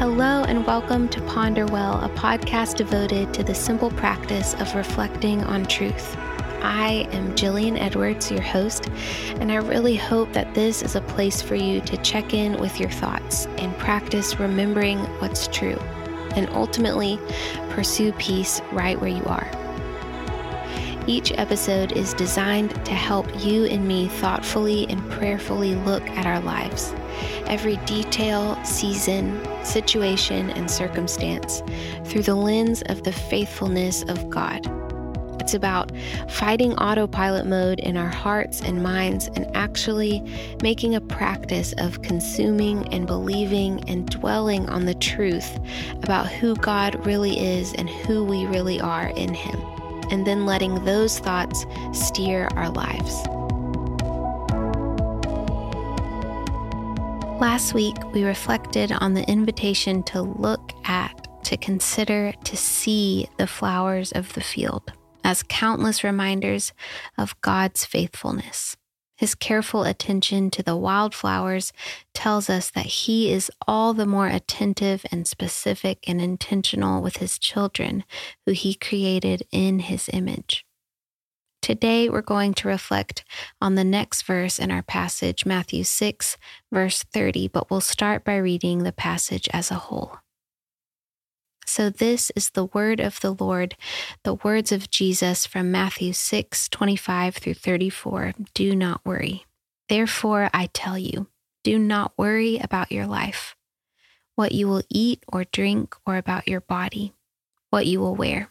Hello, and welcome to Ponderwell, a podcast devoted to the simple practice of reflecting on truth. I am Jillian Edwards, your host, and I really hope that this is a place for you to check in with your thoughts and practice remembering what's true, and ultimately pursue peace right where you are. Each episode is designed to help you and me thoughtfully and prayerfully look at our lives every detail, season, situation, and circumstance through the lens of the faithfulness of God. It's about fighting autopilot mode in our hearts and minds and actually making a practice of consuming and believing and dwelling on the truth about who God really is and who we really are in Him, and then letting those thoughts steer our lives. Last week, we reflected on the invitation to look at, to consider, to see the flowers of the field as countless reminders of God's faithfulness. His careful attention to the wildflowers tells us that He is all the more attentive and specific and intentional with His children, who He created in His image. Today, we're going to reflect on the next verse in our passage, Matthew 6, verse 30, but we'll start by reading the passage as a whole. So, this is the word of the Lord, the words of Jesus from Matthew 6, 25 through 34. Do not worry. Therefore, I tell you, do not worry about your life, what you will eat or drink, or about your body, what you will wear.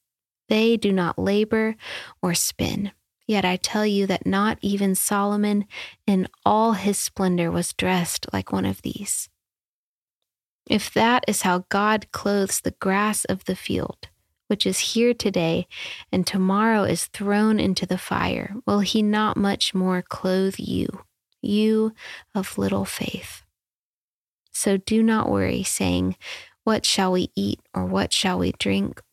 They do not labor or spin. Yet I tell you that not even Solomon in all his splendor was dressed like one of these. If that is how God clothes the grass of the field, which is here today and tomorrow is thrown into the fire, will he not much more clothe you, you of little faith? So do not worry, saying, What shall we eat, or what shall we drink,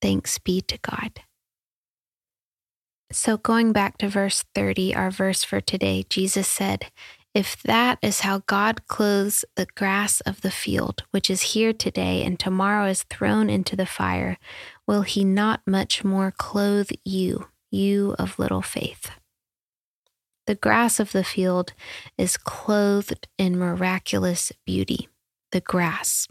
Thanks be to God. So, going back to verse 30, our verse for today, Jesus said, If that is how God clothes the grass of the field, which is here today and tomorrow is thrown into the fire, will he not much more clothe you, you of little faith? The grass of the field is clothed in miraculous beauty. The grass,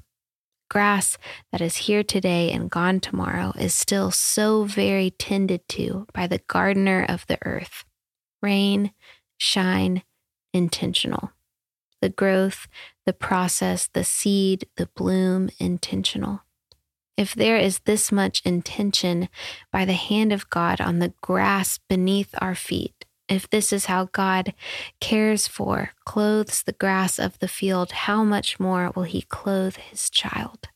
grass that is here today and gone tomorrow is still so very tended to by the gardener of the earth. Rain, shine, intentional. The growth, the process, the seed, the bloom, intentional. If there is this much intention by the hand of God on the grass beneath our feet, if this is how God cares for, clothes the grass of the field, how much more will He clothe His child?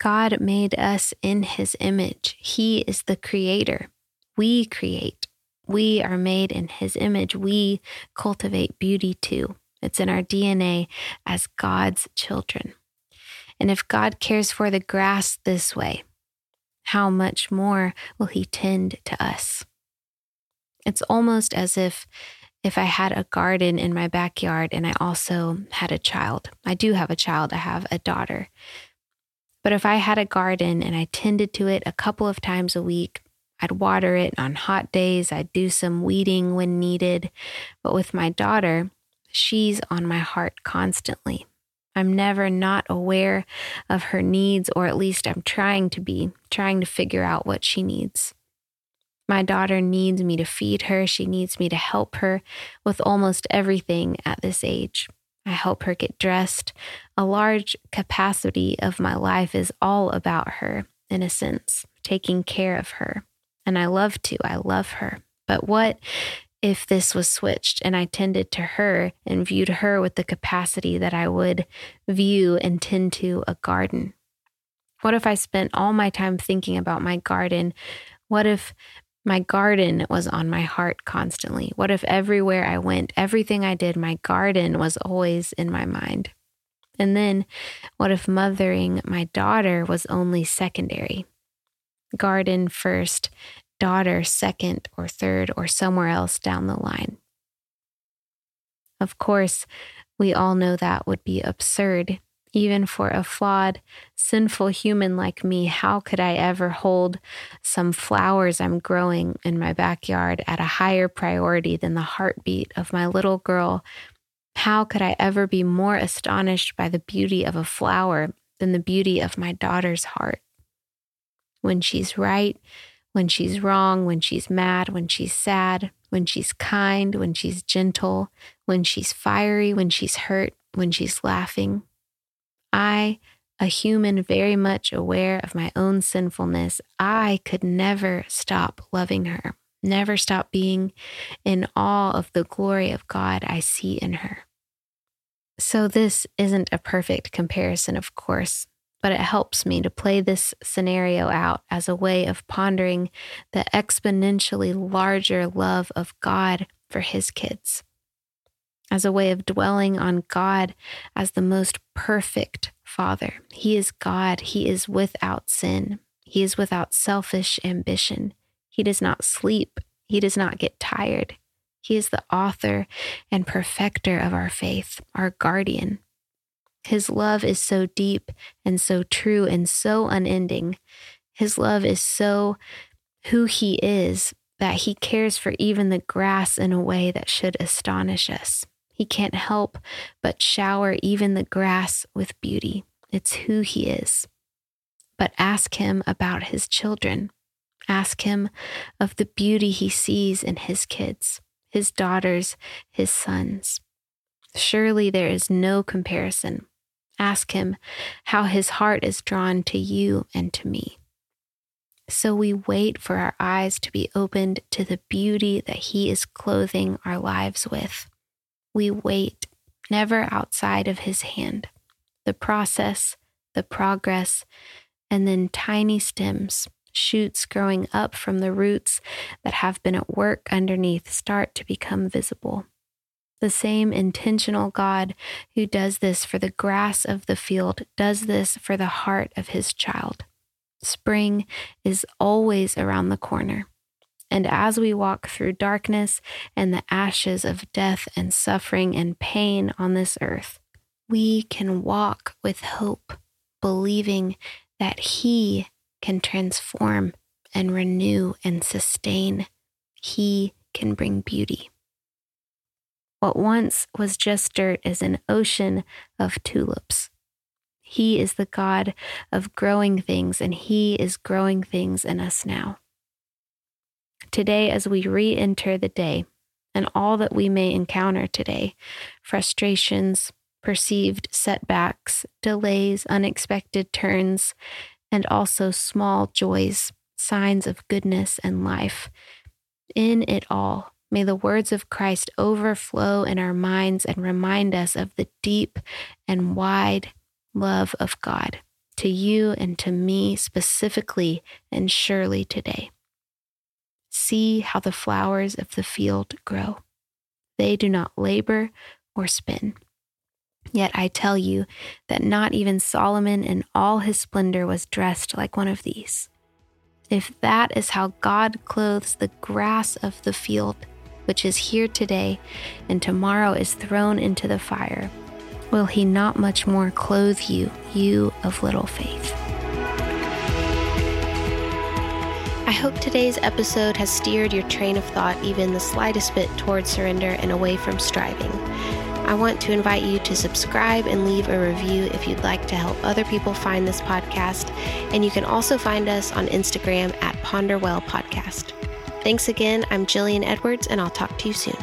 God made us in His image. He is the creator. We create. We are made in His image. We cultivate beauty too. It's in our DNA as God's children. And if God cares for the grass this way, how much more will He tend to us? It's almost as if if I had a garden in my backyard and I also had a child. I do have a child, I have a daughter. But if I had a garden and I tended to it a couple of times a week, I'd water it on hot days, I'd do some weeding when needed. But with my daughter, she's on my heart constantly. I'm never not aware of her needs, or at least I'm trying to be, trying to figure out what she needs. My daughter needs me to feed her. She needs me to help her with almost everything at this age. I help her get dressed. A large capacity of my life is all about her, in a sense, taking care of her. And I love to, I love her. But what if this was switched and I tended to her and viewed her with the capacity that I would view and tend to a garden? What if I spent all my time thinking about my garden? What if my garden was on my heart constantly? What if everywhere I went, everything I did, my garden was always in my mind? And then what if mothering my daughter was only secondary? Garden first daughter second or third or somewhere else down the line. Of course, we all know that would be absurd. Even for a flawed, sinful human like me, how could I ever hold some flowers I'm growing in my backyard at a higher priority than the heartbeat of my little girl? How could I ever be more astonished by the beauty of a flower than the beauty of my daughter's heart? When she's right, when she's wrong, when she's mad, when she's sad, when she's kind, when she's gentle, when she's fiery, when she's hurt, when she's laughing. I, a human very much aware of my own sinfulness, I could never stop loving her, never stop being in awe of the glory of God I see in her. So, this isn't a perfect comparison, of course but it helps me to play this scenario out as a way of pondering the exponentially larger love of God for his kids, as a way of dwelling on God as the most perfect Father. He is God, He is without sin, He is without selfish ambition. He does not sleep, He does not get tired. He is the author and perfecter of our faith, our guardian, his love is so deep and so true and so unending. His love is so who he is that he cares for even the grass in a way that should astonish us. He can't help but shower even the grass with beauty. It's who he is. But ask him about his children. Ask him of the beauty he sees in his kids, his daughters, his sons. Surely there is no comparison. Ask him how his heart is drawn to you and to me. So we wait for our eyes to be opened to the beauty that he is clothing our lives with. We wait, never outside of his hand. The process, the progress, and then tiny stems, shoots growing up from the roots that have been at work underneath start to become visible the same intentional God who does this for the grass of the field does this for the heart of his child. Spring is always around the corner. And as we walk through darkness and the ashes of death and suffering and pain on this earth, we can walk with hope, believing that He can transform and renew and sustain. He can bring beauty. What once was just dirt is an ocean of tulips. He is the God of growing things, and He is growing things in us now. Today, as we re enter the day and all that we may encounter today frustrations, perceived setbacks, delays, unexpected turns, and also small joys, signs of goodness and life. In it all, May the words of Christ overflow in our minds and remind us of the deep and wide love of God to you and to me specifically and surely today. See how the flowers of the field grow. They do not labor or spin. Yet I tell you that not even Solomon in all his splendor was dressed like one of these. If that is how God clothes the grass of the field, which is here today and tomorrow is thrown into the fire, will he not much more clothe you, you of little faith? I hope today's episode has steered your train of thought even the slightest bit towards surrender and away from striving. I want to invite you to subscribe and leave a review if you'd like to help other people find this podcast. And you can also find us on Instagram at Ponderwell Podcast. Thanks again. I'm Jillian Edwards, and I'll talk to you soon.